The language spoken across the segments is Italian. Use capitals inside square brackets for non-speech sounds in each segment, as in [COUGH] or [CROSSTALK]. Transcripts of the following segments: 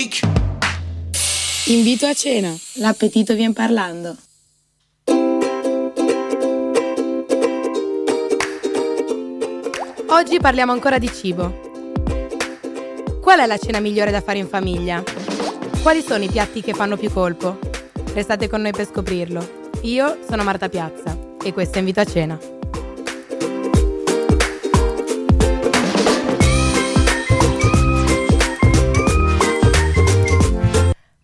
chic Invito a cena, l'appetito vien parlando. Oggi parliamo ancora di cibo. Qual è la cena migliore da fare in famiglia? Quali sono i piatti che fanno più colpo? Restate con noi per scoprirlo. Io sono Marta Piazza e questo è Invito a cena.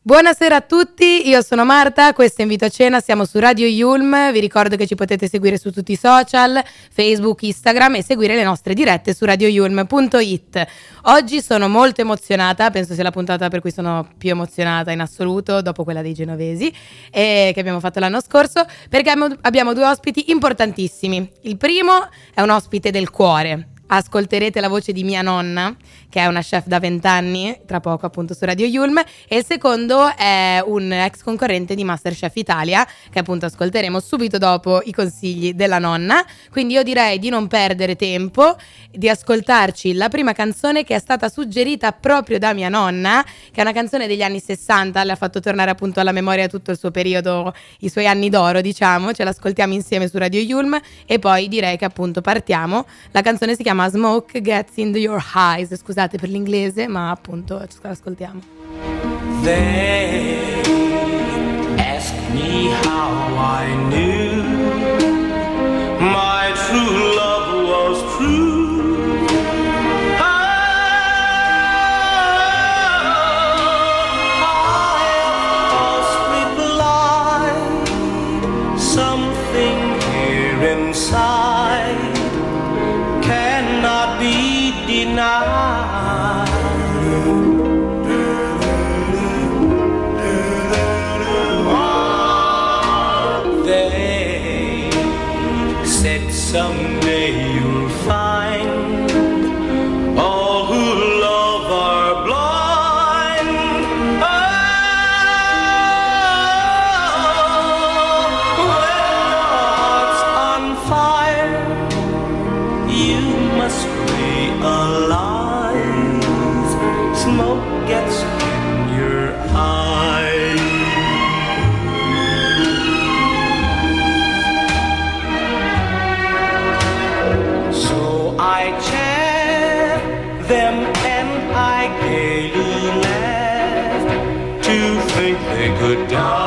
Buonasera a tutti, io sono Marta, questo è Invito a Cena, siamo su Radio Yulm, vi ricordo che ci potete seguire su tutti i social, Facebook, Instagram e seguire le nostre dirette su radioyulm.it. Oggi sono molto emozionata, penso sia la puntata per cui sono più emozionata in assoluto dopo quella dei genovesi eh, che abbiamo fatto l'anno scorso, perché abbiamo due ospiti importantissimi. Il primo è un ospite del cuore, ascolterete la voce di mia nonna, che è una chef da vent'anni, tra poco appunto su Radio Yulm, e il secondo è un ex concorrente di Masterchef Italia, che appunto ascolteremo subito dopo i consigli della nonna. Quindi io direi di non perdere tempo, di ascoltarci la prima canzone che è stata suggerita proprio da mia nonna, che è una canzone degli anni 60, le ha fatto tornare appunto alla memoria tutto il suo periodo, i suoi anni d'oro, diciamo, ce l'ascoltiamo insieme su Radio Yulm e poi direi che appunto partiamo. La canzone si chiama chiama Smoke Gets Into Your Eyes, scusate per l'inglese, ma appunto ce l'ascoltiamo. They ask me how I knew my true love them and I gaily laugh to think they could doubt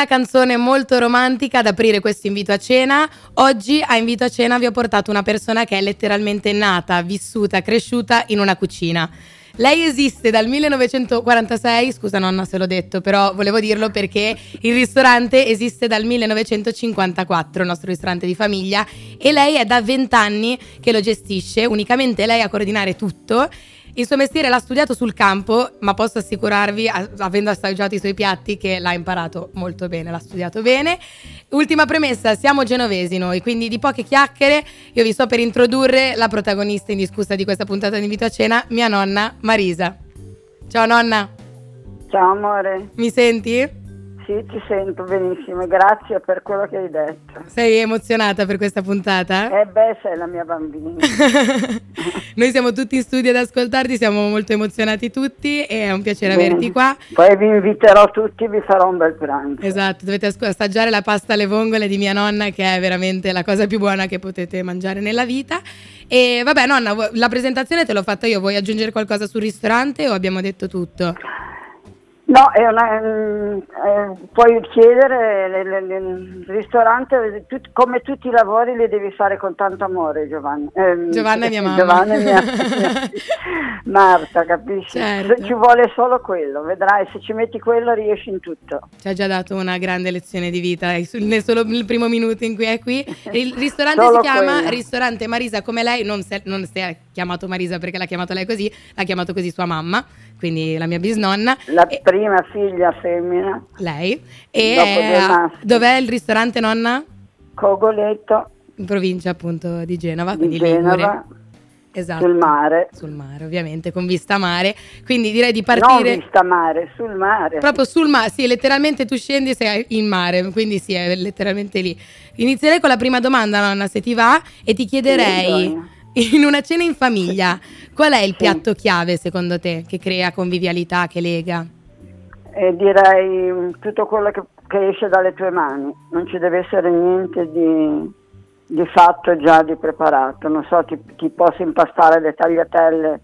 Una canzone molto romantica ad aprire questo invito a cena. Oggi a invito a cena vi ho portato una persona che è letteralmente nata, vissuta, cresciuta in una cucina. Lei esiste dal 1946, scusa nonna se l'ho detto, però volevo dirlo perché il ristorante esiste dal 1954, il nostro ristorante di famiglia, e lei è da 20 anni che lo gestisce, unicamente lei a coordinare tutto. Il suo mestiere l'ha studiato sul campo, ma posso assicurarvi, avendo assaggiato i suoi piatti, che l'ha imparato molto bene, l'ha studiato bene. Ultima premessa, siamo genovesi noi, quindi di poche chiacchiere io vi sto per introdurre la protagonista indiscussa di questa puntata di Invito a Cena, mia nonna Marisa. Ciao nonna, Ciao amore, mi senti? Sì, ti sento benissimo, grazie per quello che hai detto. Sei emozionata per questa puntata? Eh beh, sei la mia bambina. [LAUGHS] Noi siamo tutti in studio ad ascoltarti, siamo molto emozionati tutti e è un piacere Bene. averti qua. Poi vi inviterò tutti e vi farò un bel pranzo. Esatto, dovete assaggiare la pasta alle vongole di mia nonna che è veramente la cosa più buona che potete mangiare nella vita. E vabbè nonna, la presentazione te l'ho fatta io, vuoi aggiungere qualcosa sul ristorante o abbiamo detto tutto? No, è una, mm, eh, puoi chiedere, il ristorante, tut- come tutti i lavori li devi fare con tanto amore Giovanna. Ehm, Giovanna è mia mamma. Giovanna è mia, [LAUGHS] Marta, capisci? Certo. Ci vuole solo quello, vedrai, se ci metti quello riesci in tutto. Ci ha già dato una grande lezione di vita eh, nel solo il primo minuto in cui è qui. Il [LAUGHS] ristorante si chiama quello. Ristorante Marisa come lei, non, se- non si è chiamato Marisa perché l'ha chiamato lei così, l'ha chiamato così sua mamma, quindi la mia bisnonna. La E- prima figlia femmina, lei. E è due a- maschi. dov'è il ristorante nonna? Cogoletto In provincia appunto di Genova, di quindi Genova, Ligure. Esatto. sul mare. Sul mare, ovviamente, con vista mare. Quindi direi di Non partire vista mare, sul mare. proprio sul mare. Sì, letteralmente tu scendi e sei in mare, quindi sì, è letteralmente lì. Inizierei con la prima domanda, nonna, se ti va, e ti chiederei, in una cena in famiglia, [LAUGHS] qual è il piatto chiave secondo te che crea convivialità, che lega? E direi mm, tutto quello che, che esce dalle tue mani, non ci deve essere niente di, di fatto già di preparato, non so, ti, ti posso impastare le tagliatelle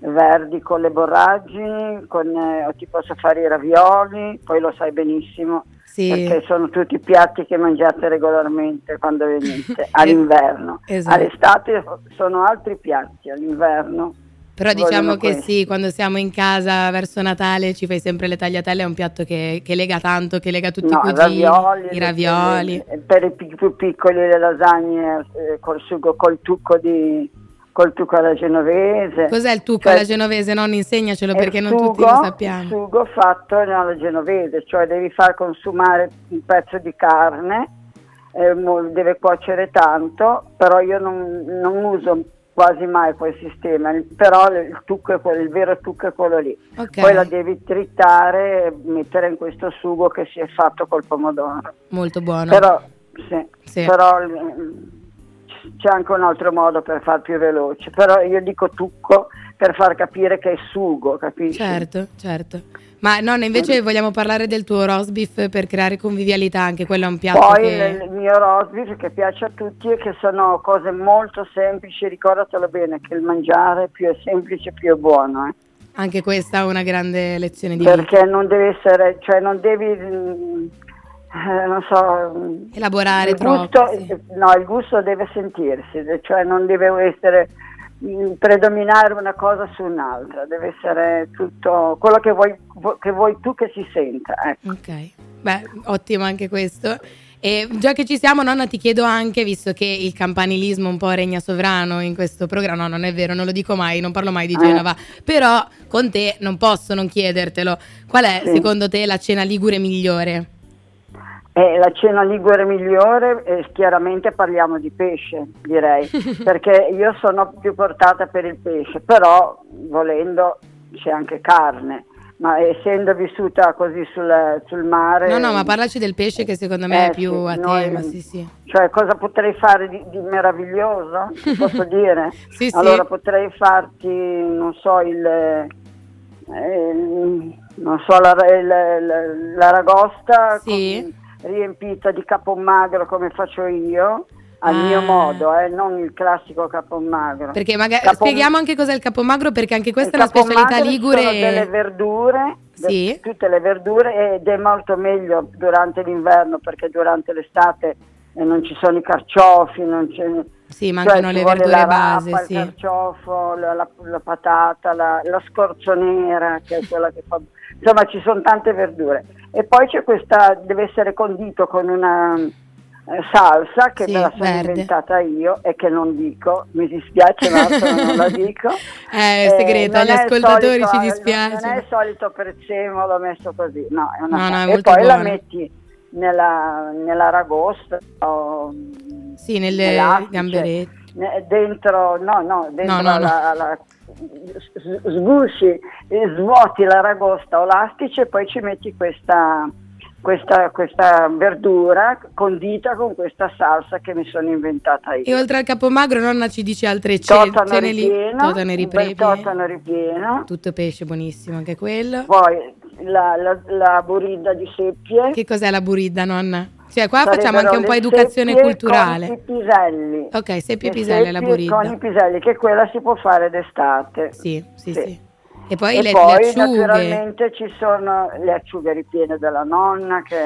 verdi con le borragini, con, eh, o ti posso fare i ravioli, poi lo sai benissimo, Sì. perché sono tutti piatti che mangiate regolarmente quando venite, [LAUGHS] all'inverno. Esatto. All'estate sono altri piatti, all'inverno. Però diciamo che questo. sì, quando siamo in casa verso Natale ci fai sempre le tagliatelle, è un piatto che, che lega tanto, che lega tutti No, i cugini, ravioli, i ravioli. le- per i pi- più piccoli le lasagne eh, col sugo, col tucco di col tucco alla genovese. Cos'è il tucco Cioè, alla genovese? Non insegnacelo perché non sugo, tutti lo sappiamo. sugo fatto alla genovese, cioè devi far consumare un pezzo di carne, eh, deve cuocere tanto, però io non, non uso quasi mai quel sistema, il- però il tucco è quello, il vero tucco è quello lì. Ok, Poi la devi tritare e mettere in questo sugo che si è fatto col pomodoro. molto buono. Però, sì, Sì. però c'è anche un altro modo per far più veloce. Però io dico tucco per far capire che è sugo, capisci? Certo, certo. Ma nonna, invece vogliamo parlare del tuo roast beef per creare convivialità, anche quello è un piatto Poi che... il, mio roast beef che piace a tutti e che sono cose molto semplici, ricordatelo bene che il mangiare più è semplice più è buono. eh. Anche questa è una grande lezione di vita. Perché non deve essere, cioè non devi, mm, eh, non so, Elaborare il troppo. gusto, sì. no, il gusto deve sentirsi, cioè non deve essere mm, predominare una cosa su un'altra, deve essere tutto quello che vuoi, che vuoi tu che si senta. ecco. Ok, beh, ottimo anche questo. E già che ci siamo, nonna, ti chiedo anche, visto che il campanilismo un po' regna sovrano in questo programma, no, non è vero, non lo dico mai, non parlo mai di Eh. Genova, però con te non posso non chiedertelo. Qual è, Sì. secondo te, la cena ligure migliore? E la cena ligure migliore, eh, chiaramente parliamo di pesce, direi, [LAUGHS] perché io sono più portata per il pesce, però volendo c'è anche carne, ma essendo vissuta così sul, sul mare... No, no, ma parlaci del pesce che secondo me Eh, è più sì, a noi- tema, sì, sì. Cioè, cosa potrei fare di, di meraviglioso? [LAUGHS] Posso dire? Sì, sì. Allora potrei farti, non so, il, eh, non so, la, il- l'aragosta Sì. con- riempita di capomagro come faccio io, al Ah. mio modo, eh, non il classico capomagro. Perché magari Capom- spieghiamo anche cos'è il capomagro, perché anche questa è il una specialità ligure. Sono delle verdure, de- Sì. tutte le verdure ed è molto meglio durante l'inverno perché durante l'estate eh, non ci sono i carciofi, non c'è, Sì, mancano cioè, le verdure la base, rappa, sì. il carciofo, la, la- la patata, la, la scorzonera che è quella che fa... Insomma ci sono tante verdure. E poi c'è questa, deve essere condito con una eh, salsa che Sì, me la sono verde. inventata io e che non dico, mi dispiace ma non la dico. [LAUGHS] Eh, è segreto, agli ascoltatori solito- ci Non è dispiace. il solito prezzemolo messo così, no, è una No, no, è e poi la buono. metti nella, nell'aragosta o Sì, nelle ne- dentro, no, no, dentro No, no, no. la, la- s- sgusci, e svuoti l'aragosta o l'astice e poi ci metti questa questa, questa verdura condita con questa salsa che mi sono inventata io. E oltre al capomagro, nonna ci dice altre ce- Totano cene lì. ripieno, Totano totano ripieno, Tutto pesce, buonissimo anche quello. poi la, la, la buridda di seppie. Che cos'è la buridda, nonna? Cioè, qua facciamo anche un po' educazione culturale. Con i piselli. Ok, seppie e piselli alla buridda. Con i piselli, che quella si può fare d'estate. Sì, sì, Sì. sì. E poi e le, poi le acciughe. naturalmente ci sono le acciughe ripiene della nonna, che,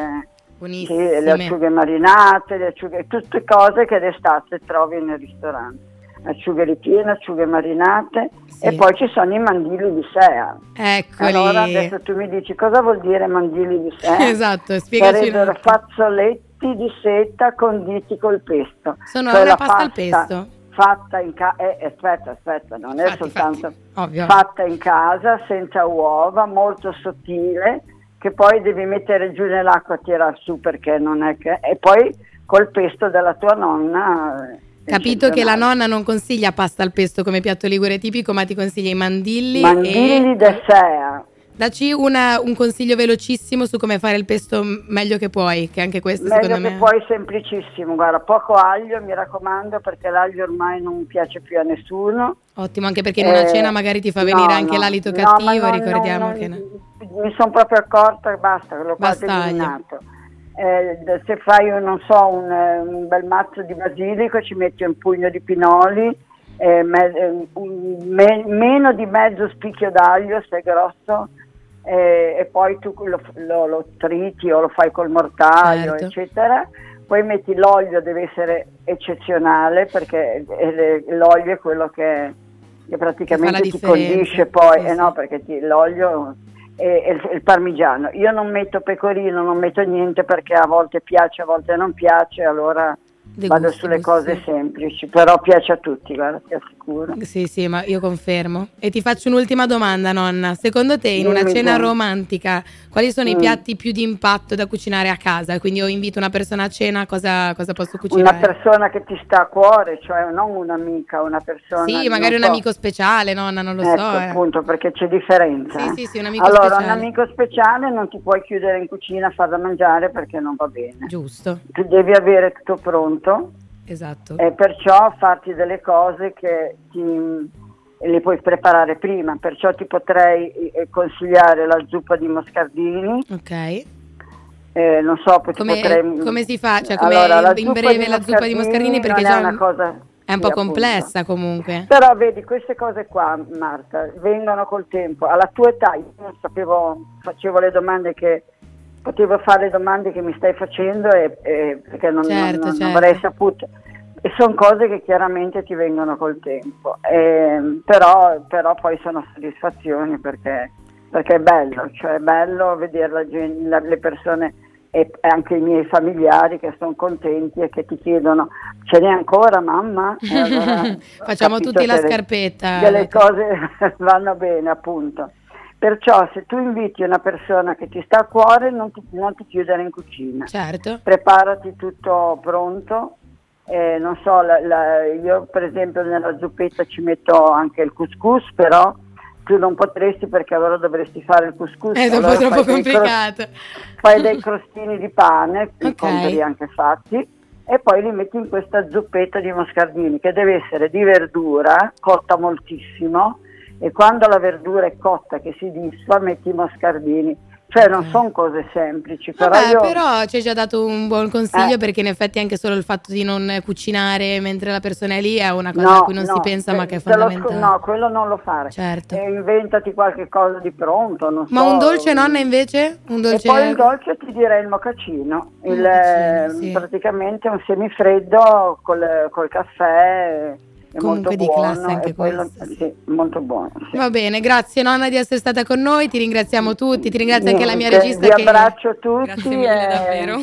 Buonissime. le acciughe marinate, le acciughe, tutte cose che d'estate trovi nel ristorante. Acciughe ripiene, acciughe marinate Sì. e poi ci sono i mandili di sea. Eccoli. Allora adesso tu mi dici cosa vuol dire mandili di sea? [LAUGHS] Esatto, spiegaci Sarebbero fazzoletti di seta conditi col pesto. Sono Cioè una la pasta al pesto. Fatta in casa, aspetta, aspetta, non è Infatti, soltanto ovvio. fatta in casa, senza uova, molto sottile, che poi devi mettere giù nell'acqua e tirare su perché non è che... E poi col pesto della tua nonna... Capito che la nonna non consiglia pasta al pesto come piatto ligure tipico, ma ti consiglia i mandilli. Mandili e... de sea. Dacci una- un consiglio velocissimo su come fare il pesto meglio che puoi, che anche questo Meglio secondo che me... poi semplicissimo, guarda, poco aglio, mi raccomando, perché l'aglio ormai non piace più a nessuno. Ottimo, anche perché in una Eh, cena magari ti fa venire no, anche no. l'alito No, cattivo, non- ricordiamo non- che... no. Mi sono proprio accorta, basta, l'ho quasi Basta aglio. Eh, se fai, so, un, eh, un bel mazzo di basilico, ci metti un pugno di pinoli, eh, me- eh, un- me- meno di mezzo spicchio d'aglio se è grosso, eh, e poi tu lo, lo- lo triti o lo fai col mortaio, Certo. eccetera. Poi metti l'olio, deve essere eccezionale perché eh, l'olio è quello che, che praticamente ti condisce poi, sì, sì. no, perché ti- l'olio e, il, parmigiano. Io non metto pecorino, non metto niente perché a volte piace, a volte non piace, allora vado gusti, sulle gusti. cose semplici, però piace a tutti, guarda, ti assicuro. Sì, sì, ma io confermo. E ti faccio un'ultima domanda, nonna. Secondo te, in una cena romantica, quali sono i Mm. piatti più di impatto da cucinare a casa? Quindi io invito una persona a cena, cosa, cosa posso Una cucinare? persona che ti sta a cuore, cioè non un'amica, una persona... Sì, magari un so. amico speciale, nonna, non lo ecco, so. eh. appunto, perché c'è differenza. Sì, eh. sì, sì, un amico allora, speciale. un amico speciale non ti puoi chiudere in cucina a far da mangiare perché non va bene. Giusto, Tu devi avere tutto pronto esatto. e perciò farti delle cose che ti, le puoi preparare prima. Perciò ti potrei eh, consigliare la zuppa di moscardini. Ok. eh, non so, Come, potrei... come si fa? Cioè, come Allora, la in breve la zuppa di moscardini perché già è una cosa... è un po' appunto. complessa comunque. Però vedi, queste cose qua, Marta, vengono col tempo. Alla tua età io non sapevo, facevo le domande che potevo fare le domande che mi stai facendo e, e- perché non, Certo, non- non certo. avrei saputo. E sono cose che chiaramente ti vengono col tempo. Ehm, però, però poi sono soddisfazioni perché, perché è bello, cioè è bello vedere la la- le persone e anche i miei familiari che sono contenti e che ti chiedono ce n'è ancora mamma? E allora [LAUGHS] Facciamo tutti la scarpetta. che le cose [LAUGHS] vanno bene appunto. Perciò se tu inviti una persona che ti sta a cuore non ti, non ti chiudere in cucina, Certo. preparati tutto pronto. Eh, non so, la- la- io per esempio nella zuppetta ci metto anche il couscous, però tu non potresti perché allora dovresti fare il couscous. È un allora po' troppo complicato. fai dei crostini di pane, [LAUGHS] li Ok. compri anche fatti, e poi li metti in questa zuppetta di moscardini che deve essere di verdura, cotta moltissimo, e quando la verdura è cotta che si disfa metti i moscardini. Cioè non Ok. sono cose semplici, però Vabbè, io... però ci hai già dato un buon consiglio Eh. perché in effetti anche solo il fatto di non cucinare mentre la persona è lì è una cosa No, a cui non si no, pensa eh, ma che è lo sc- fondamentale. no, quello non lo fare. Certo. Eh, inventati qualche cosa di pronto, non Ma so. un dolce nonna invece? Un dolce E poi il dolce ti direi il mocaccino, il, mocaccino, eh, sì. praticamente un semifreddo col, col caffè, è Comunque molto di buono. classe anche quello- questo, sì. molto buono. sì. Va bene, grazie nonna di essere stata con noi, ti ringraziamo tutti, ti ringrazio anche la mia Niente, regista Vi che... abbraccio tutti. Grazie mille, e- davvero.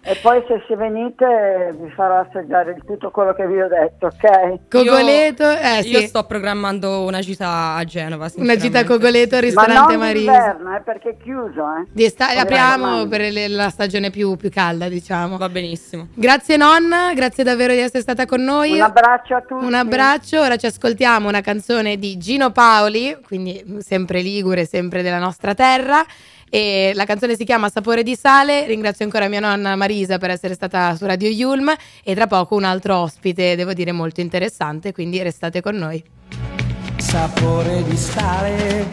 E poi se si venite vi farò assaggiare tutto quello che vi ho detto, ok? Cogoleto, eh Io sì, sto programmando una gita a Genova. una gita a. Cogoleto al Ma ristorante non Marisa. d'inverno, eh, perché è chiuso, eh. Di esta- apriamo per le- la stagione più, più calda, diciamo. Va benissimo. Grazie nonna, grazie davvero di essere stata con noi. Un abbraccio a tutti. Un abbraccio, ora ci ascoltiamo una canzone di Gino Paoli, quindi sempre ligure, sempre della nostra terra. E la canzone si chiama Sapore di sale. Ringrazio ancora mia nonna Marisa per essere stata su Radio Yulm e tra poco un altro ospite, devo dire molto interessante, quindi restate con noi. Sapore di sale,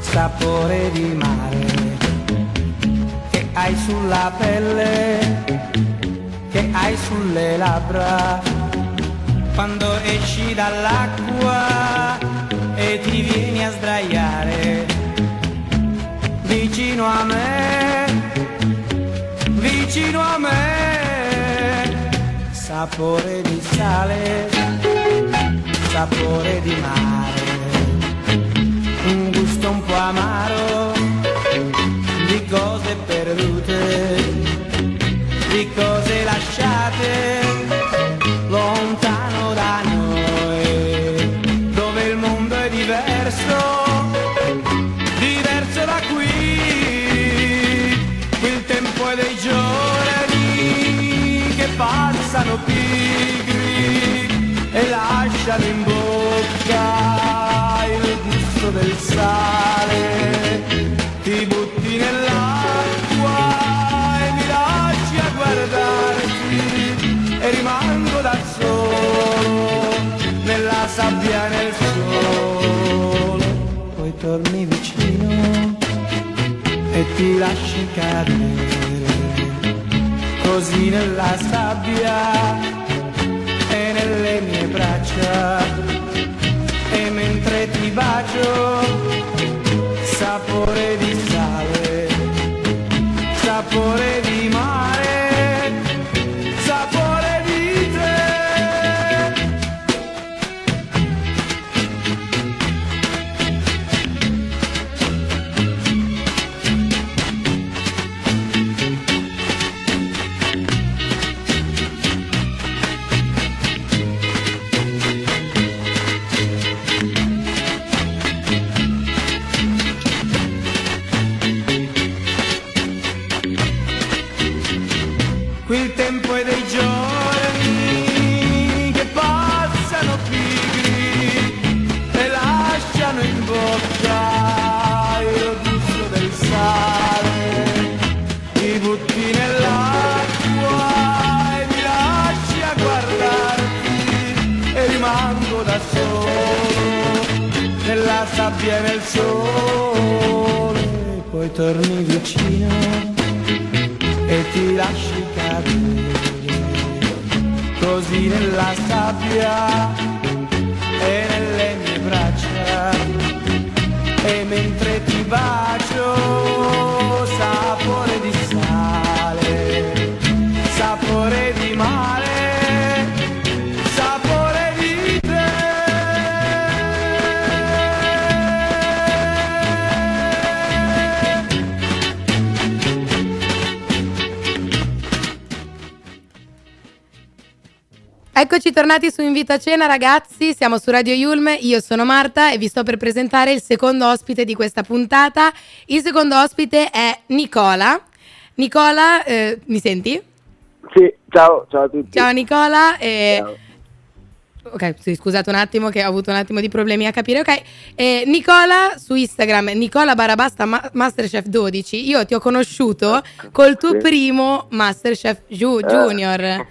sapore di mare che hai sulla pelle, che hai sulle labbra quando esci dall'acqua e ti vieni a sdraiare vicino a me, vicino a me, sapore di sale, sapore di mare, un gusto un po' amaro di cose perdute, di cose lasciate bocca il gusto del sale, ti butti nell'acqua e mi lasci a guardarti e rimango da solo nella sabbia e nel sole. Poi torni vicino e ti lasci cadere così nella sabbia e nelle mie braccia bacio sapore di sale sapore di Eccoci tornati su Invito a Cena ragazzi, siamo su Radio Yulm, io sono Marta e vi sto per presentare il secondo ospite di questa puntata. Il secondo ospite è Nicola. Nicola, eh, mi senti? Sì, ciao, ciao a tutti. Ciao Nicola. eh, Ciao. Ok, sì, scusate un attimo che ho avuto un attimo di problemi a capire. Ok, eh, Nicola su Instagram, Nicola Barabasta Ma- Masterchef 12. Io ti ho conosciuto col tuo Sì. primo Masterchef Ju- Eh, Junior.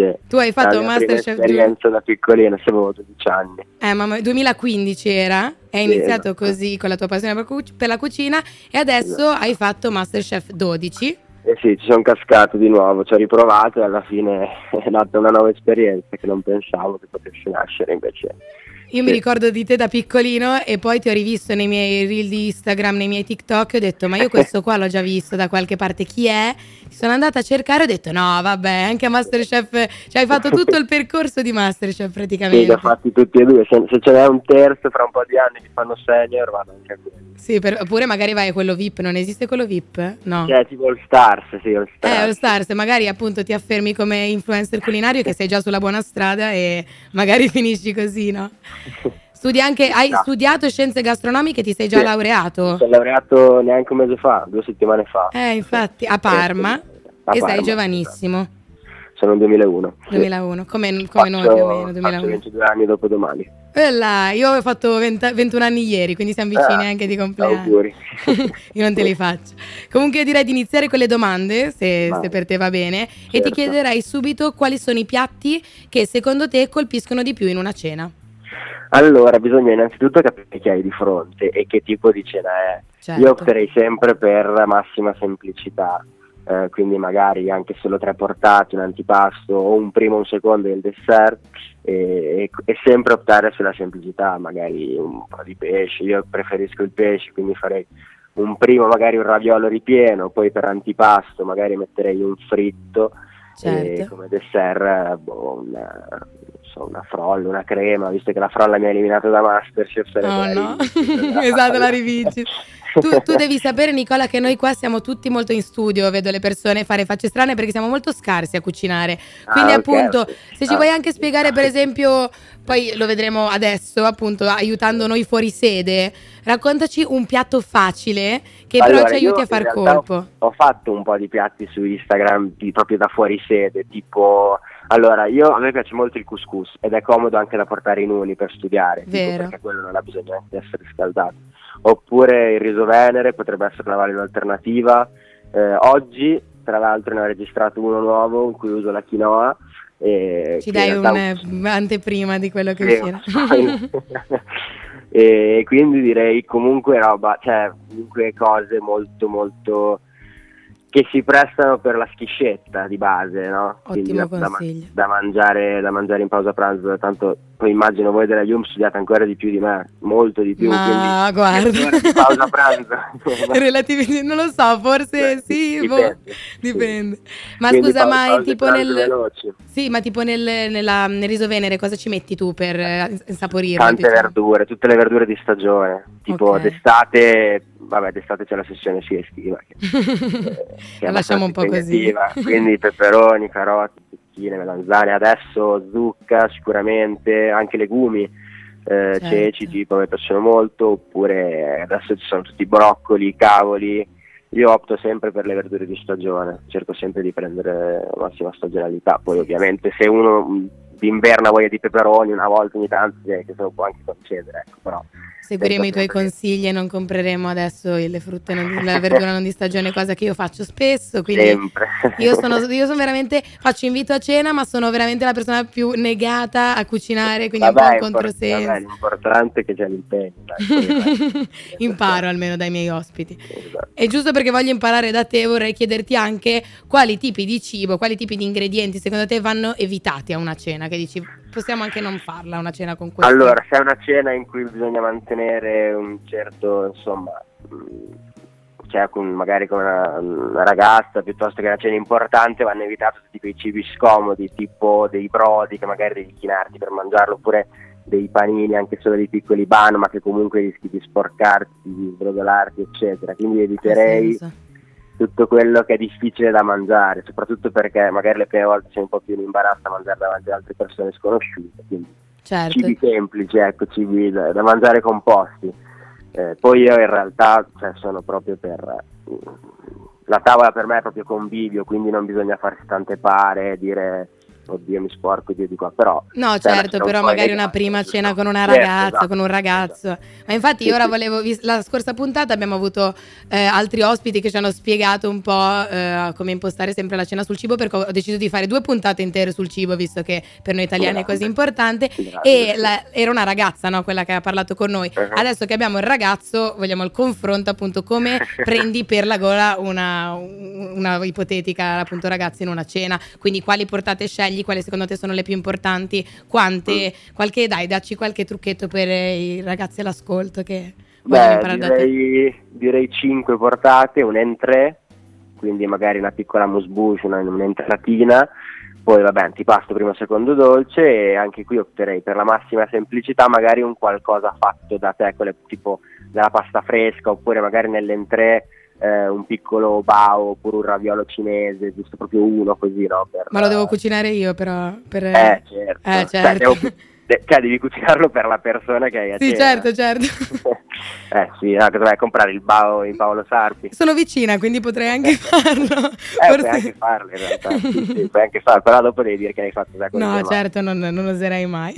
Sì. Tu hai fatto Masterchef prima esperienza da piccolino, se avevo 12 anni. Eh, mamma, 2015 era, hai Sì, iniziato esatto. così con la tua passione per, cu- per la cucina e adesso Esatto. hai fatto Masterchef 12. E sì, ci sono cascato di nuovo, ci ho riprovato e alla fine [LAUGHS] è nata una nuova esperienza che non pensavo che potesse nascere invece. Io mi Sì. ricordo di te da piccolino e poi ti ho rivisto nei miei reel di Instagram, nei miei TikTok e ho detto ma io [LAUGHS] questo qua l'ho già visto da qualche parte, chi è? Sono andata a cercare e ho detto no vabbè anche a Masterchef, cioè hai fatto tutto il percorso di Masterchef Sì, praticamente. li ho fatti tutti e due, se, se ce n'è un terzo fra un po' di anni che fanno senior vado anche a quello. Sì, per- oppure magari vai a quello VIP, non esiste quello VIP? No. Cioè tipo All Stars, sì, All Stars. Eh, All Stars, magari appunto ti affermi come influencer culinario che sei già sulla buona strada e magari [LAUGHS] finisci così, no? Studi anche, hai No. studiato scienze gastronomiche, ti sei già Sì. laureato? Mi sono laureato neanche un mese fa, due settimane fa. Eh, infatti, a Parma A e sei Parma, giovanissimo. sono un 2001. sì. 2001, come, come noi più o meno, Faccio 2001. 22 anni dopo domani. E là, io ho fatto 20 21 anni ieri, quindi siamo vicini Ah, anche di compleanno. Auguri. [LAUGHS] io non te li faccio. Comunque direi di iniziare con le domande, se, se per te va bene, e ti Certo. chiederei subito quali sono i piatti che secondo te colpiscono di più in una cena. Allora, bisogna innanzitutto capire chi hai di fronte e che tipo di cena è. Certo. Io opterei sempre per massima semplicità, eh, quindi magari anche solo tre portati, un antipasto o un primo, un secondo e il dessert, e, e- e sempre optare sulla semplicità, magari un po' di pesce, io preferisco il pesce, quindi farei un primo magari un raviolo ripieno, poi per antipasto magari metterei un fritto e Certo. come dessert boh, non so, una frolla, una crema, visto che la frolla mi ha eliminato da Masterchef. la no, rivincita. [LAUGHS] esatto, la rivinci. Tu, tu devi [LAUGHS] sapere, Nicola, che noi qua siamo tutti molto in studio. Vedo le persone fare facce strane perché siamo molto scarsi a cucinare. Quindi, Ah, ok, appunto, ok. se ci Ah. vuoi anche spiegare, per esempio, poi lo vedremo adesso, appunto, aiutando noi fuori sede, raccontaci un piatto facile che però Allora, ci io aiuti a far colpo. Ho, ho fatto un po' di piatti su Instagram di- proprio da fuori sede, tipo allora io a me piace molto il couscous ed è comodo anche da portare in uni per studiare, perché quello non ha bisogno di essere scaldato. Oppure il riso venere potrebbe essere una valida alternativa. Eh, oggi, tra l'altro, ne ho registrato uno nuovo in cui uso la quinoa. E Ci dai un'anteprima di quello che Sì, uscirà. [LAUGHS] [LAUGHS] e quindi direi comunque roba, cioè comunque cose molto molto che si prestano per la schiscetta di base, no? Quindi da, da da mangiare, da mangiare in pausa pranzo, tanto poi immagino voi della Yum studiate ancora di più di me, molto di più, Ma quindi guarda. pausa pranzo. [LAUGHS] Relativi- non lo so, forse Beh, sì, boh, dipende. dipende. Ma Quindi scusa, pause- ma pause tipo nel veloci. Sì, ma tipo nel, nella- nel riso venere cosa ci metti tu per eh, insaporirlo? Tante diciamo? verdure, tutte le verdure di stagione, tipo Ok. d'estate, vabbè d'estate c'è la sessione sia estiva che, [LAUGHS] eh, che La lasciamo un po' così. quindi peperoni, carote, zucchine, melanzane, adesso zucca sicuramente, anche legumi, eh, Certo. ceci tipo mi piacciono molto, oppure adesso ci sono tutti i broccoli, cavoli, io opto sempre per le verdure di stagione, cerco sempre di prendere la massima stagionalità, poi ovviamente se uno d'inverno ha voglia di peperoni una volta ogni tanto direi che se lo può anche concedere, ecco, però Seguiremo i tuoi consigli e non compreremo adesso le frutte, non la [LAUGHS] verdura non di stagione, cosa che io faccio spesso. Quindi sempre. io sono, io sono veramente, faccio invito a cena, ma sono veramente la persona più negata a cucinare, quindi è un po' Vabbè, un controsenso. vabbè, l'importante è che c'è l'impegno. dai. [LAUGHS] Imparo almeno dai miei ospiti. Esatto. E giusto perché voglio imparare da te, vorrei chiederti anche quali tipi di cibo, quali tipi di ingredienti secondo te vanno evitati a una cena, che dici possiamo anche non farla una cena con questo. Allora, se è una cena in cui bisogna mantenere un certo, insomma, mh, cioè con- magari con una, una ragazza piuttosto che una cena importante, vanno evitati tutti quei cibi scomodi, tipo dei brodi che magari devi chinarti per mangiarlo, oppure dei panini, anche solo dei piccoli ban, ma che comunque rischi di sporcarti, di sbrodolarti, eccetera. Quindi eviterei. Tutto quello che è difficile da mangiare, soprattutto perché magari le prime volte sei un po' più in imbarazzo a mangiare davanti ad altre persone sconosciute, quindi Certo. cibi semplici, ecco, cibi da, da mangiare composti. Eh, poi io in realtà cioè, sono proprio per... mm, la tavola per me è proprio convivio, quindi non bisogna farsi tante pare, dire oddio mi sporco, di qua, però... No, cioè, certo, però magari una prima cena con una Certo, ragazza, esatto, con un ragazzo. esatto. Ma infatti Sì, ora sì. volevo, la scorsa puntata abbiamo avuto eh, altri ospiti che ci hanno spiegato un po' eh, come impostare sempre la cena sul cibo, perché ho deciso di fare due puntate intere sul cibo, visto che per noi italiani è così importante. E sì. la- era una ragazza, no? quella che ha parlato con noi. Uh-huh. Adesso che abbiamo il ragazzo, vogliamo il confronto appunto come [LAUGHS] prendi per la gola una, una ipotetica appunto ragazza in una cena. Quindi quali portate scegli, quali secondo te sono le più importanti, quante, qualche, dai, dacci qualche trucchetto per i ragazzi all'ascolto che vogliono da te. direi, direi 5 portate, un entrée, quindi magari una piccola mousse una, un'entratina, poi vabbè antipasto primo secondo dolce e anche qui opterei per la massima semplicità magari un qualcosa fatto da te, tipo della pasta fresca oppure magari nell'entrée eh, un piccolo bao oppure un raviolo cinese, giusto proprio uno così, no? Per, Ma lo devo cucinare io però. Per... Eh, certo. Eh, Cioè, certo. devo, de- cioè devi cucinarlo per la persona che hai a Sì, cena. certo, certo. [LAUGHS] eh sì, no, cosa vai a comprare il bao in Paolo Sarpi? Sono vicina, quindi potrei anche farlo. [LAUGHS] Eh, puoi anche farlo in realtà, sì, sì, puoi [LAUGHS] anche farlo, però dopo devi dire che hai fatto da No, certo, non, non oserei mai.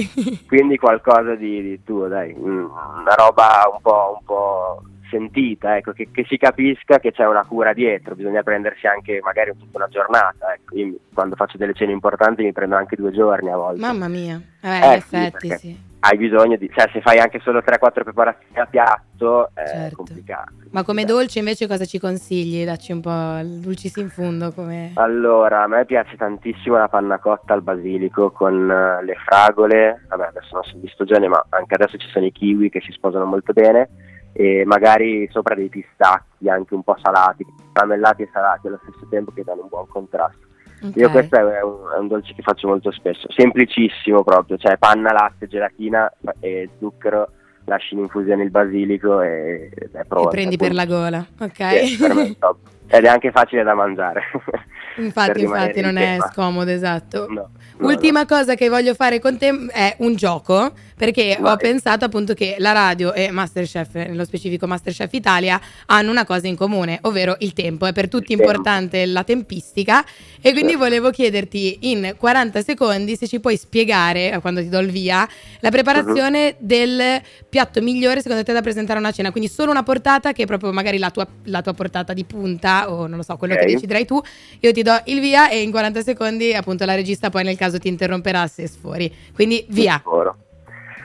Quindi qualcosa di, di tuo, dai, mm, una roba un po', un po' sentita, ecco, che, che si capisca che c'è una cura dietro, bisogna prendersi anche magari tutta una giornata, ecco. Io quando faccio delle cene importanti mi prendo anche due giorni a volte. Mamma mia, eh, in Eh, sì, effetti sì. Hai bisogno di, cioè se fai anche solo 3-4 preparazioni a piatto è Certo. complicato. Ma come dolce invece cosa ci consigli? Dacci un po' il dulcis in fundo come... Allora, a me piace tantissimo la panna cotta al basilico con eh, le fragole, vabbè adesso non sono di stagione ma anche adesso ci sono i kiwi che si sposano molto bene e magari sopra dei pistacchi anche un po' salati, caramellati e salati allo stesso tempo che danno un buon contrasto. Ok. Io questo è un, è un dolce che faccio molto spesso, semplicissimo proprio, cioè panna, latte, gelatina e zucchero, lasci in infusione il basilico e E prendi per la gola, Sì, ok? per me è top. [LAUGHS] Ed è anche facile da mangiare. [LAUGHS] infatti, infatti in non è tema. scomodo, esatto. No, no, Ultima cosa che voglio fare con te è un gioco, perché ho Vai. pensato appunto che la radio e Masterchef, nello specifico Masterchef Italia, hanno una cosa in comune, ovvero il tempo. È per tutti Il tempo. importante la tempistica e quindi Sì. volevo chiederti in 40 secondi se ci puoi spiegare, eh, quando ti do il via, la preparazione del piatto migliore secondo te da presentare a una cena. Quindi solo una portata che è proprio magari la tua, la tua portata di punta o non lo so, quello Ok. che deciderai tu. Io ti do il via e in 40 secondi appunto la regista poi nel caso ti interromperà se sfori. Quindi via. Sicuro.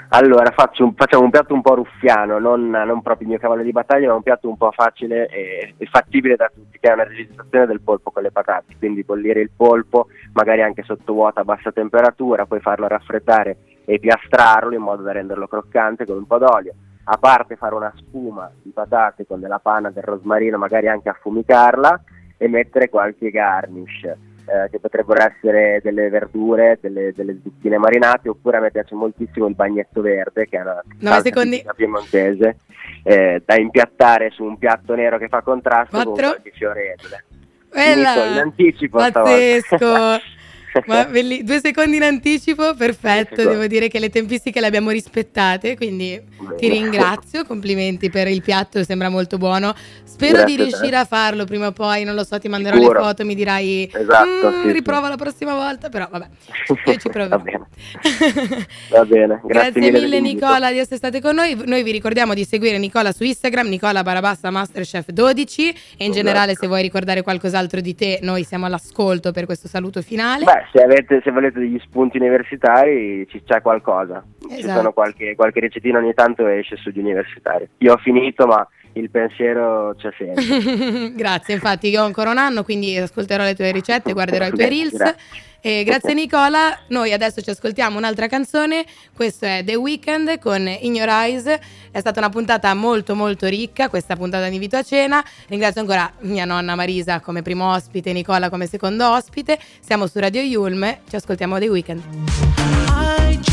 Allora, un- facciamo un piatto un po' ruffiano, non, non proprio il mio cavallo di battaglia, ma un piatto un po' facile e, e fattibile da tutti, che è una registrazione del polpo con le patate. Quindi bollire il polpo, magari anche sotto vuota a bassa temperatura, poi farlo raffreddare e piastrarlo in modo da renderlo croccante con un po' d'olio. A parte fare una spuma di patate con della panna, del rosmarino, magari anche affumicarla e mettere qualche garnish eh, che potrebbero essere delle verdure, delle, delle zucchine marinate, oppure a me piace moltissimo il bagnetto verde, che è una salsa secondi. piemontese, eh, da impiattare su un piatto nero che fa contrasto con Quattro. qualche fiore edule. Bella! Finito in anticipo Pazzesco! stavolta. [LAUGHS] [LAUGHS] Ma belli- due secondi in anticipo, perfetto. Ecco. Devo dire che le tempistiche le abbiamo rispettate, quindi ti ringrazio. Complimenti per il piatto, sembra molto buono. Spero Grazie di riuscire a farlo prima o poi. Non lo so, ti manderò Sicuro. le foto, mi dirai Esatto, "Mm, sì, sì. riprova la prossima volta. Però vabbè, io ci [LAUGHS] proverò. Va bene. [LAUGHS] Va bene, grazie, Grazie mille, mille. Nicola di essere state con noi. Noi vi ricordiamo di seguire Nicola su Instagram, Nicola Barabassa Masterchef 12 e in generale Esatto. se vuoi ricordare qualcos'altro di te, noi siamo all'ascolto per questo saluto finale. Beh, se, avete, se volete degli spunti universitari ci c'è qualcosa. Ci Esatto. sono qualche, qualche recetina ogni tanto esce sugli universitari. Io ho finito, ma il pensiero c'è sempre. [LAUGHS] grazie, infatti io ho ancora un anno, quindi ascolterò le tue ricette, guarderò i tuoi [LAUGHS] reels. Grazie. E grazie Nicola, noi adesso ci ascoltiamo un'altra canzone, questo è The Weeknd con In Your Eyes, è stata una puntata molto molto ricca, questa puntata di invito a cena, ringrazio ancora mia nonna Marisa come primo ospite, Nicola come secondo ospite, siamo su Radio Yulm, ci ascoltiamo The Weeknd.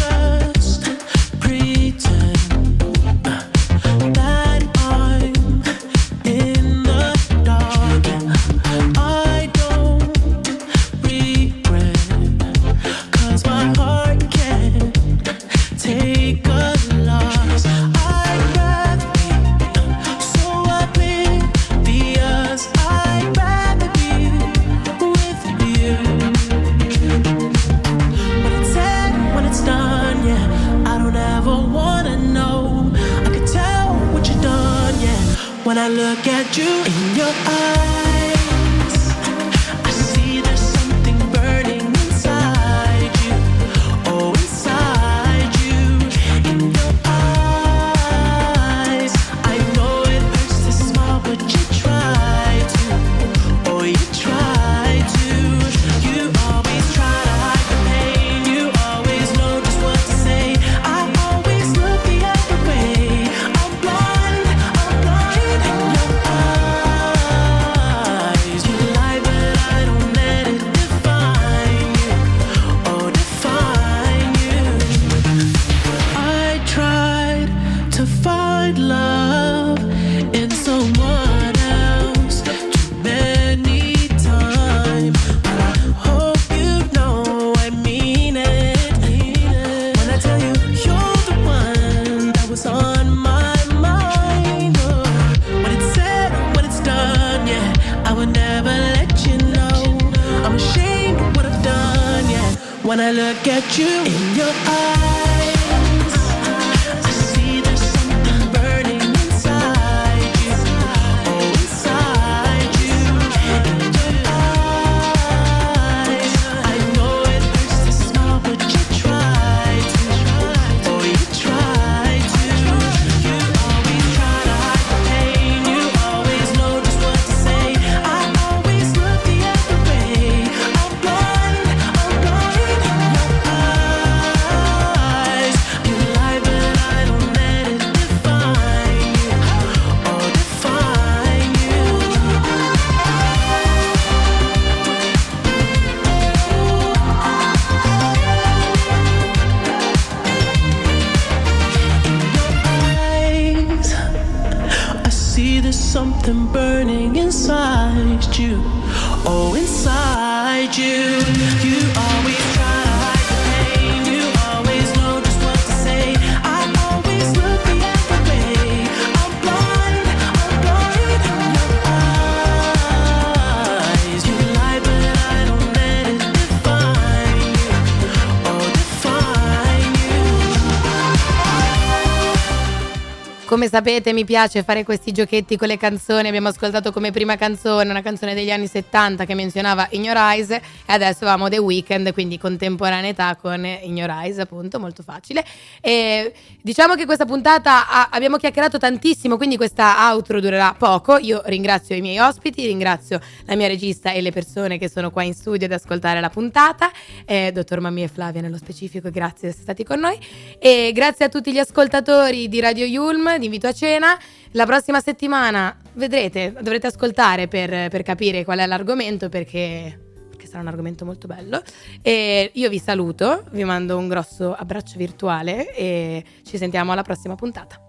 Sapete mi piace fare questi giochetti con le canzoni, abbiamo ascoltato come prima canzone una canzone degli anni 70 che menzionava In Your Eyes e adesso avevamo The Weeknd, quindi contemporaneità con In Your Eyes appunto, molto facile. E diciamo che questa puntata ha, abbiamo chiacchierato tantissimo, quindi questa outro durerà poco. Io ringrazio i miei ospiti, ringrazio la mia regista e le persone che sono qua in studio ad ascoltare la puntata, eh, dottor Mammi e Flavia nello specifico, grazie di essere stati con noi e grazie a tutti gli ascoltatori di Radio Yulm, invito a cena. La prossima settimana vedrete, dovrete ascoltare per, per capire qual è l'argomento perché, perché sarà un argomento molto bello. E io vi saluto, vi mando un grosso abbraccio virtuale e ci sentiamo alla prossima puntata.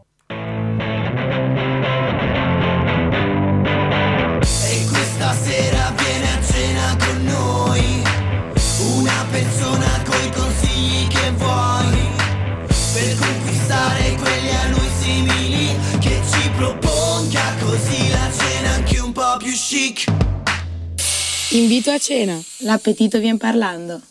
Proponga così la cena anche un po' più chic. Invito a cena. L'appetito vien parlando.